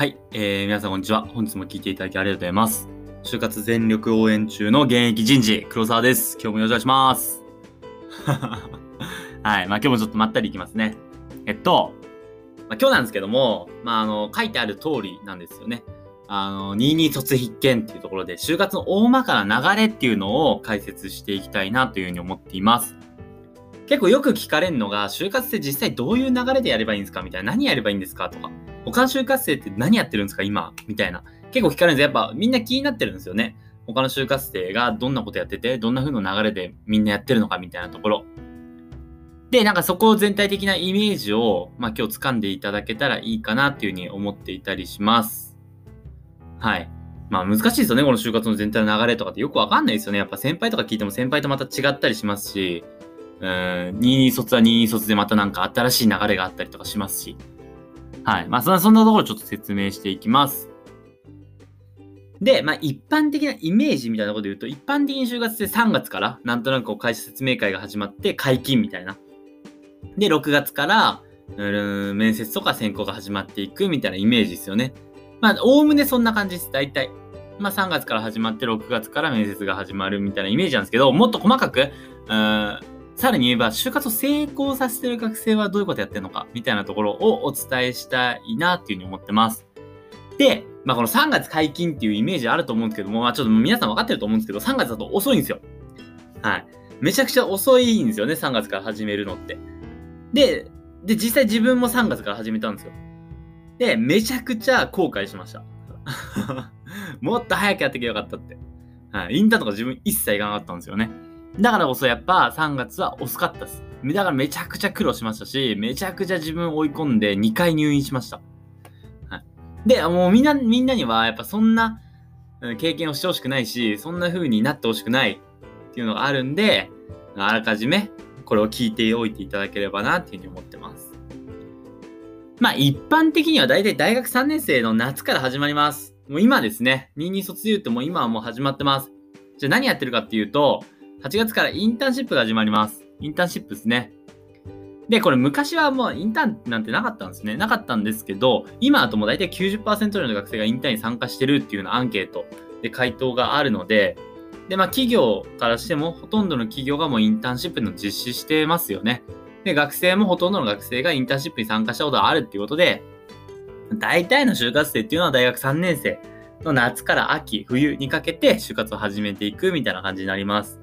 はい、えー、皆さんこんにちは。本日も聞いていただきありがとうございます。就活全力応援中の現役人事、黒沢です。今日もよろしくお願いします。はい、まあ今日もちょっとまったりいきますね。えっと、まあ、今日なんですけども、まああの、書いてある通りなんですよね。あの、22卒必見っていうところで、就活の大まかな流れっていうのを解説していきたいなというふうに思っています。結構よく聞かれるのが、就活って実際どういう流れでやればいいんですかみたいな。何やればいいんですかとか。他の就活生って何やってるんですか今？みたいな。結構聞かれるんですよやっぱみんな気になってるんですよね。他の就活生がどんなことやってて、どんな風な流れでみんなやってるのかみたいなところ。で、なんかそこを全体的なイメージを、まあ今日掴んでいただけたらいいかなっていうふうに思っていたりします。はい。まあ難しいですよね。この就活の全体の流れとかってよくわかんないですよね。やっぱ先輩とか聞いても先輩とまた違ったりしますし、うん、22卒は22卒でまたなんか新しい流れがあったりとかしますし。はい。まあそんな、ところちょっと説明していきます。で、まあ一般的なイメージみたいなこと言うと、一般的に就活って3月からなんとなくこう会社説明会が始まって解禁みたいな。で、6月から、うん、面接とか選考が始まっていくみたいなイメージですよね。まあ、おおむねそんな感じです。大体。まあ、3月から始まって、6月から面接が始まるみたいなイメージなんですけど、もっと細かく、うん、さらに言えば、就活を成功させてる学生はどういうことやってるのか、みたいなところをお伝えしたいなっていうふうに思ってます。で、まあ、この3月解禁っていうイメージあると思うんですけども、まあ、ちょっと皆さん分かってると思うんですけど、3月だと遅いんですよ。はい。めちゃくちゃ遅いんですよね、3月から始めるのって。で、で、実際自分も3月から始めたんですよ。で、めちゃくちゃ後悔しました。もっと早くやってきゃよかったって。はい。インターンとか自分一切行かなかったんですよね。だからこそやっぱ3月は遅かったです。だからめちゃくちゃ苦労しましたし、めちゃくちゃ自分追い込んで2回入院しました。はい。で、もうみんな、みんなにはやっぱそんな経験をしてほしくないし、そんな風になってほしくないっていうのがあるんで、あらかじめこれを聞いておいていただければなっていうふうに思ってます。まあ一般的には大体大学3年生の夏から始まります。もう今ですね、22卒業ってもう今はもう始まってます。じゃあ何やってるかっていうと、8月からインターンシップが始まります。インターンシップですね。で、これ昔はもうインターンなんてなかったんですね。なかったんですけど、今だともう大体90%ぐらいの学生がインターンに参加してるっていうようなアンケートで回答があるので、で、まあ企業からしてもほとんどの企業がもうインターンシップの実施してますよね。で、学生もほとんどの学生がインターンシップに参加したことがあるっていうことで、大体の就活生っていうのは大学3年生の夏から秋、冬にかけて就活を始めていくみたいな感じになります。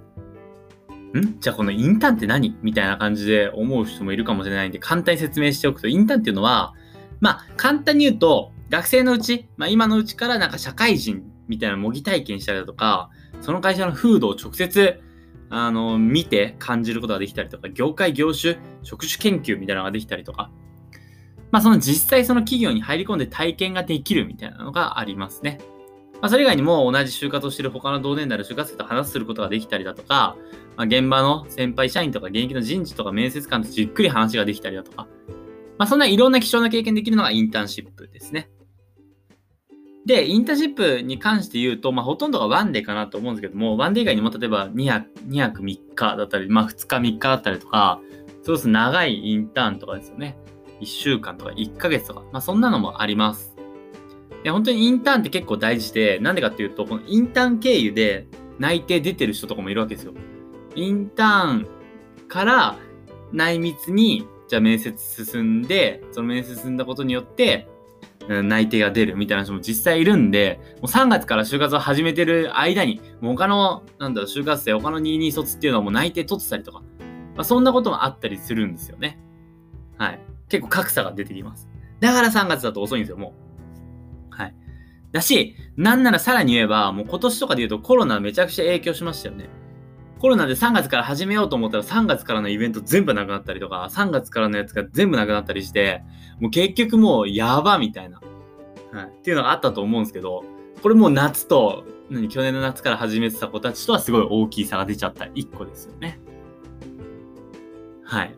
ん？じゃあこのインターンって何？みたいな感じで思う人もいるかもしれないんで、簡単に説明しておくと、インターンっていうのは、まあ、簡単に言うと、学生のうち、まあ今のうちからなんか社会人みたいな模擬体験したりだとか、その会社の風土を直接、あの、見て感じることができたりとか、業界、業種、職種研究みたいなのができたりとか、まあその実際その企業に入り込んで体験ができるみたいなのがありますね。まあそれ以外にも同じ就活をしている他の同年代の就活生と話することができたりだとか、まあ、現場の先輩社員とか現役の人事とか面接官とじっくり話ができたりだとか、まあそんないろんな貴重な経験できるのがインターンシップですね。で、インターンシップに関して言うと、まあ、ほとんどがワンデーかなと思うんですけども、ワンデー以外にも例えば2泊、2泊3日だったり、まあ、2日3日だったりとか、そうです長いインターンとかですよね。1週間とか1ヶ月とか、まあ、そんなのもあります。で、本当にインターンって結構大事で、なんでかっていうと、このインターン経由で内定出てる人とかもいるわけですよ。インターンから内密に、じゃあ面接進んで、その面接進んだことによって、内定が出るみたいな人も実際いるんで、もう3月から就活を始めてる間に、もう他の、なんだろう、就活生、他の22卒っていうのはもう内定取ってたりとか、まあ、そんなこともあったりするんですよね。はい。結構格差が出てきます。だから3月だと遅いんですよ、もう。だし、なんならさらに言えば、もう今年とかで言うとコロナめちゃくちゃ影響しましたよね。コロナで3月から始めようと思ったら3月からのイベント全部なくなったりとか、3月からのやつが全部なくなったりして、もう結局もうやばみたいな、はい、っていうのがあったと思うんですけど、これもう夏と、何、去年の夏から始めてた子たちとはすごい大きい差が出ちゃった1個ですよね。はい。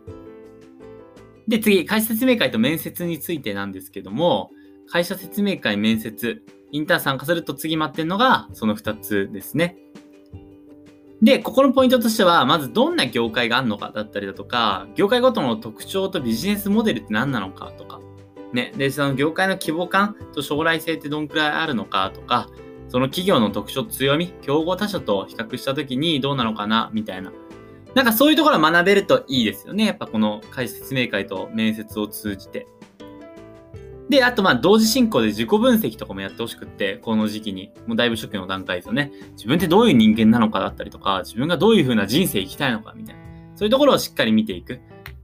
で、次、会社説明会と面接についてなんですけども、会社説明会、面接、インターン参加すると次待ってるのがその2つですね。で、ここのポイントとしては、まずどんな業界があるのかだったりだとか、業界ごとの特徴とビジネスモデルって何なのかとか、ね。で、その業界の規模感と将来性ってどんくらいあるのかとか、その企業の特徴、強み、競合他社と比較したときにどうなのかな、みたいな。なんかそういうところを学べるといいですよね。やっぱこの解説明会と面接を通じて。で、あとまあ同時進行で自己分析とかもやってほしくって、この時期に。もうだいぶ初期の段階ですよね。自分ってどういう人間なのかだったりとか、自分がどういう風な人生生きたいのかみたいな。そういうところをしっかり見ていく。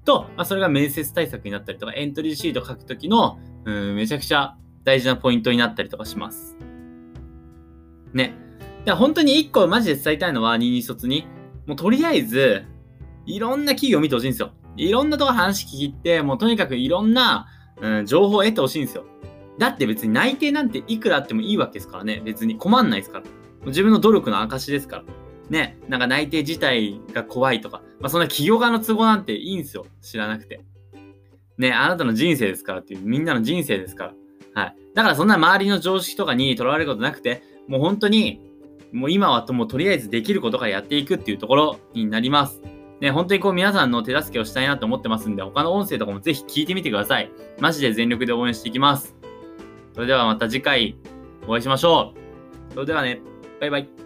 と、まあ、それが面接対策になったりとか、エントリーシート書くときの、うん、めちゃくちゃ大事なポイントになったりとかします。ね。で本当に一個マジで伝えたいのは、2、2卒に、もうとりあえず、いろんな企業見てほしいんですよ。いろんなとこ話聞いて、もうとにかくいろんな、うん、情報を得てほしいんですよ。だって別に内定なんていくらあってもいいわけですからね。別に困んないですから。自分の努力の証ですから。ね、なんか内定自体が怖いとか、まあそんな企業側の都合なんていいんですよ。知らなくて。ね、あなたの人生ですからっていう、みんなの人生ですから。はい。だからそんな周りの常識とかにとらわれることなくて、もう本当に、もう今はともとりあえずできることからやっていくっていうところになります。ね、本当にこう皆さんの手助けをしたいなと思ってますんで、他の音声とかもぜひ聞いてみてください。マジで全力で応援していきます。それではまた次回お会いしましょう。それではね、バイバイ。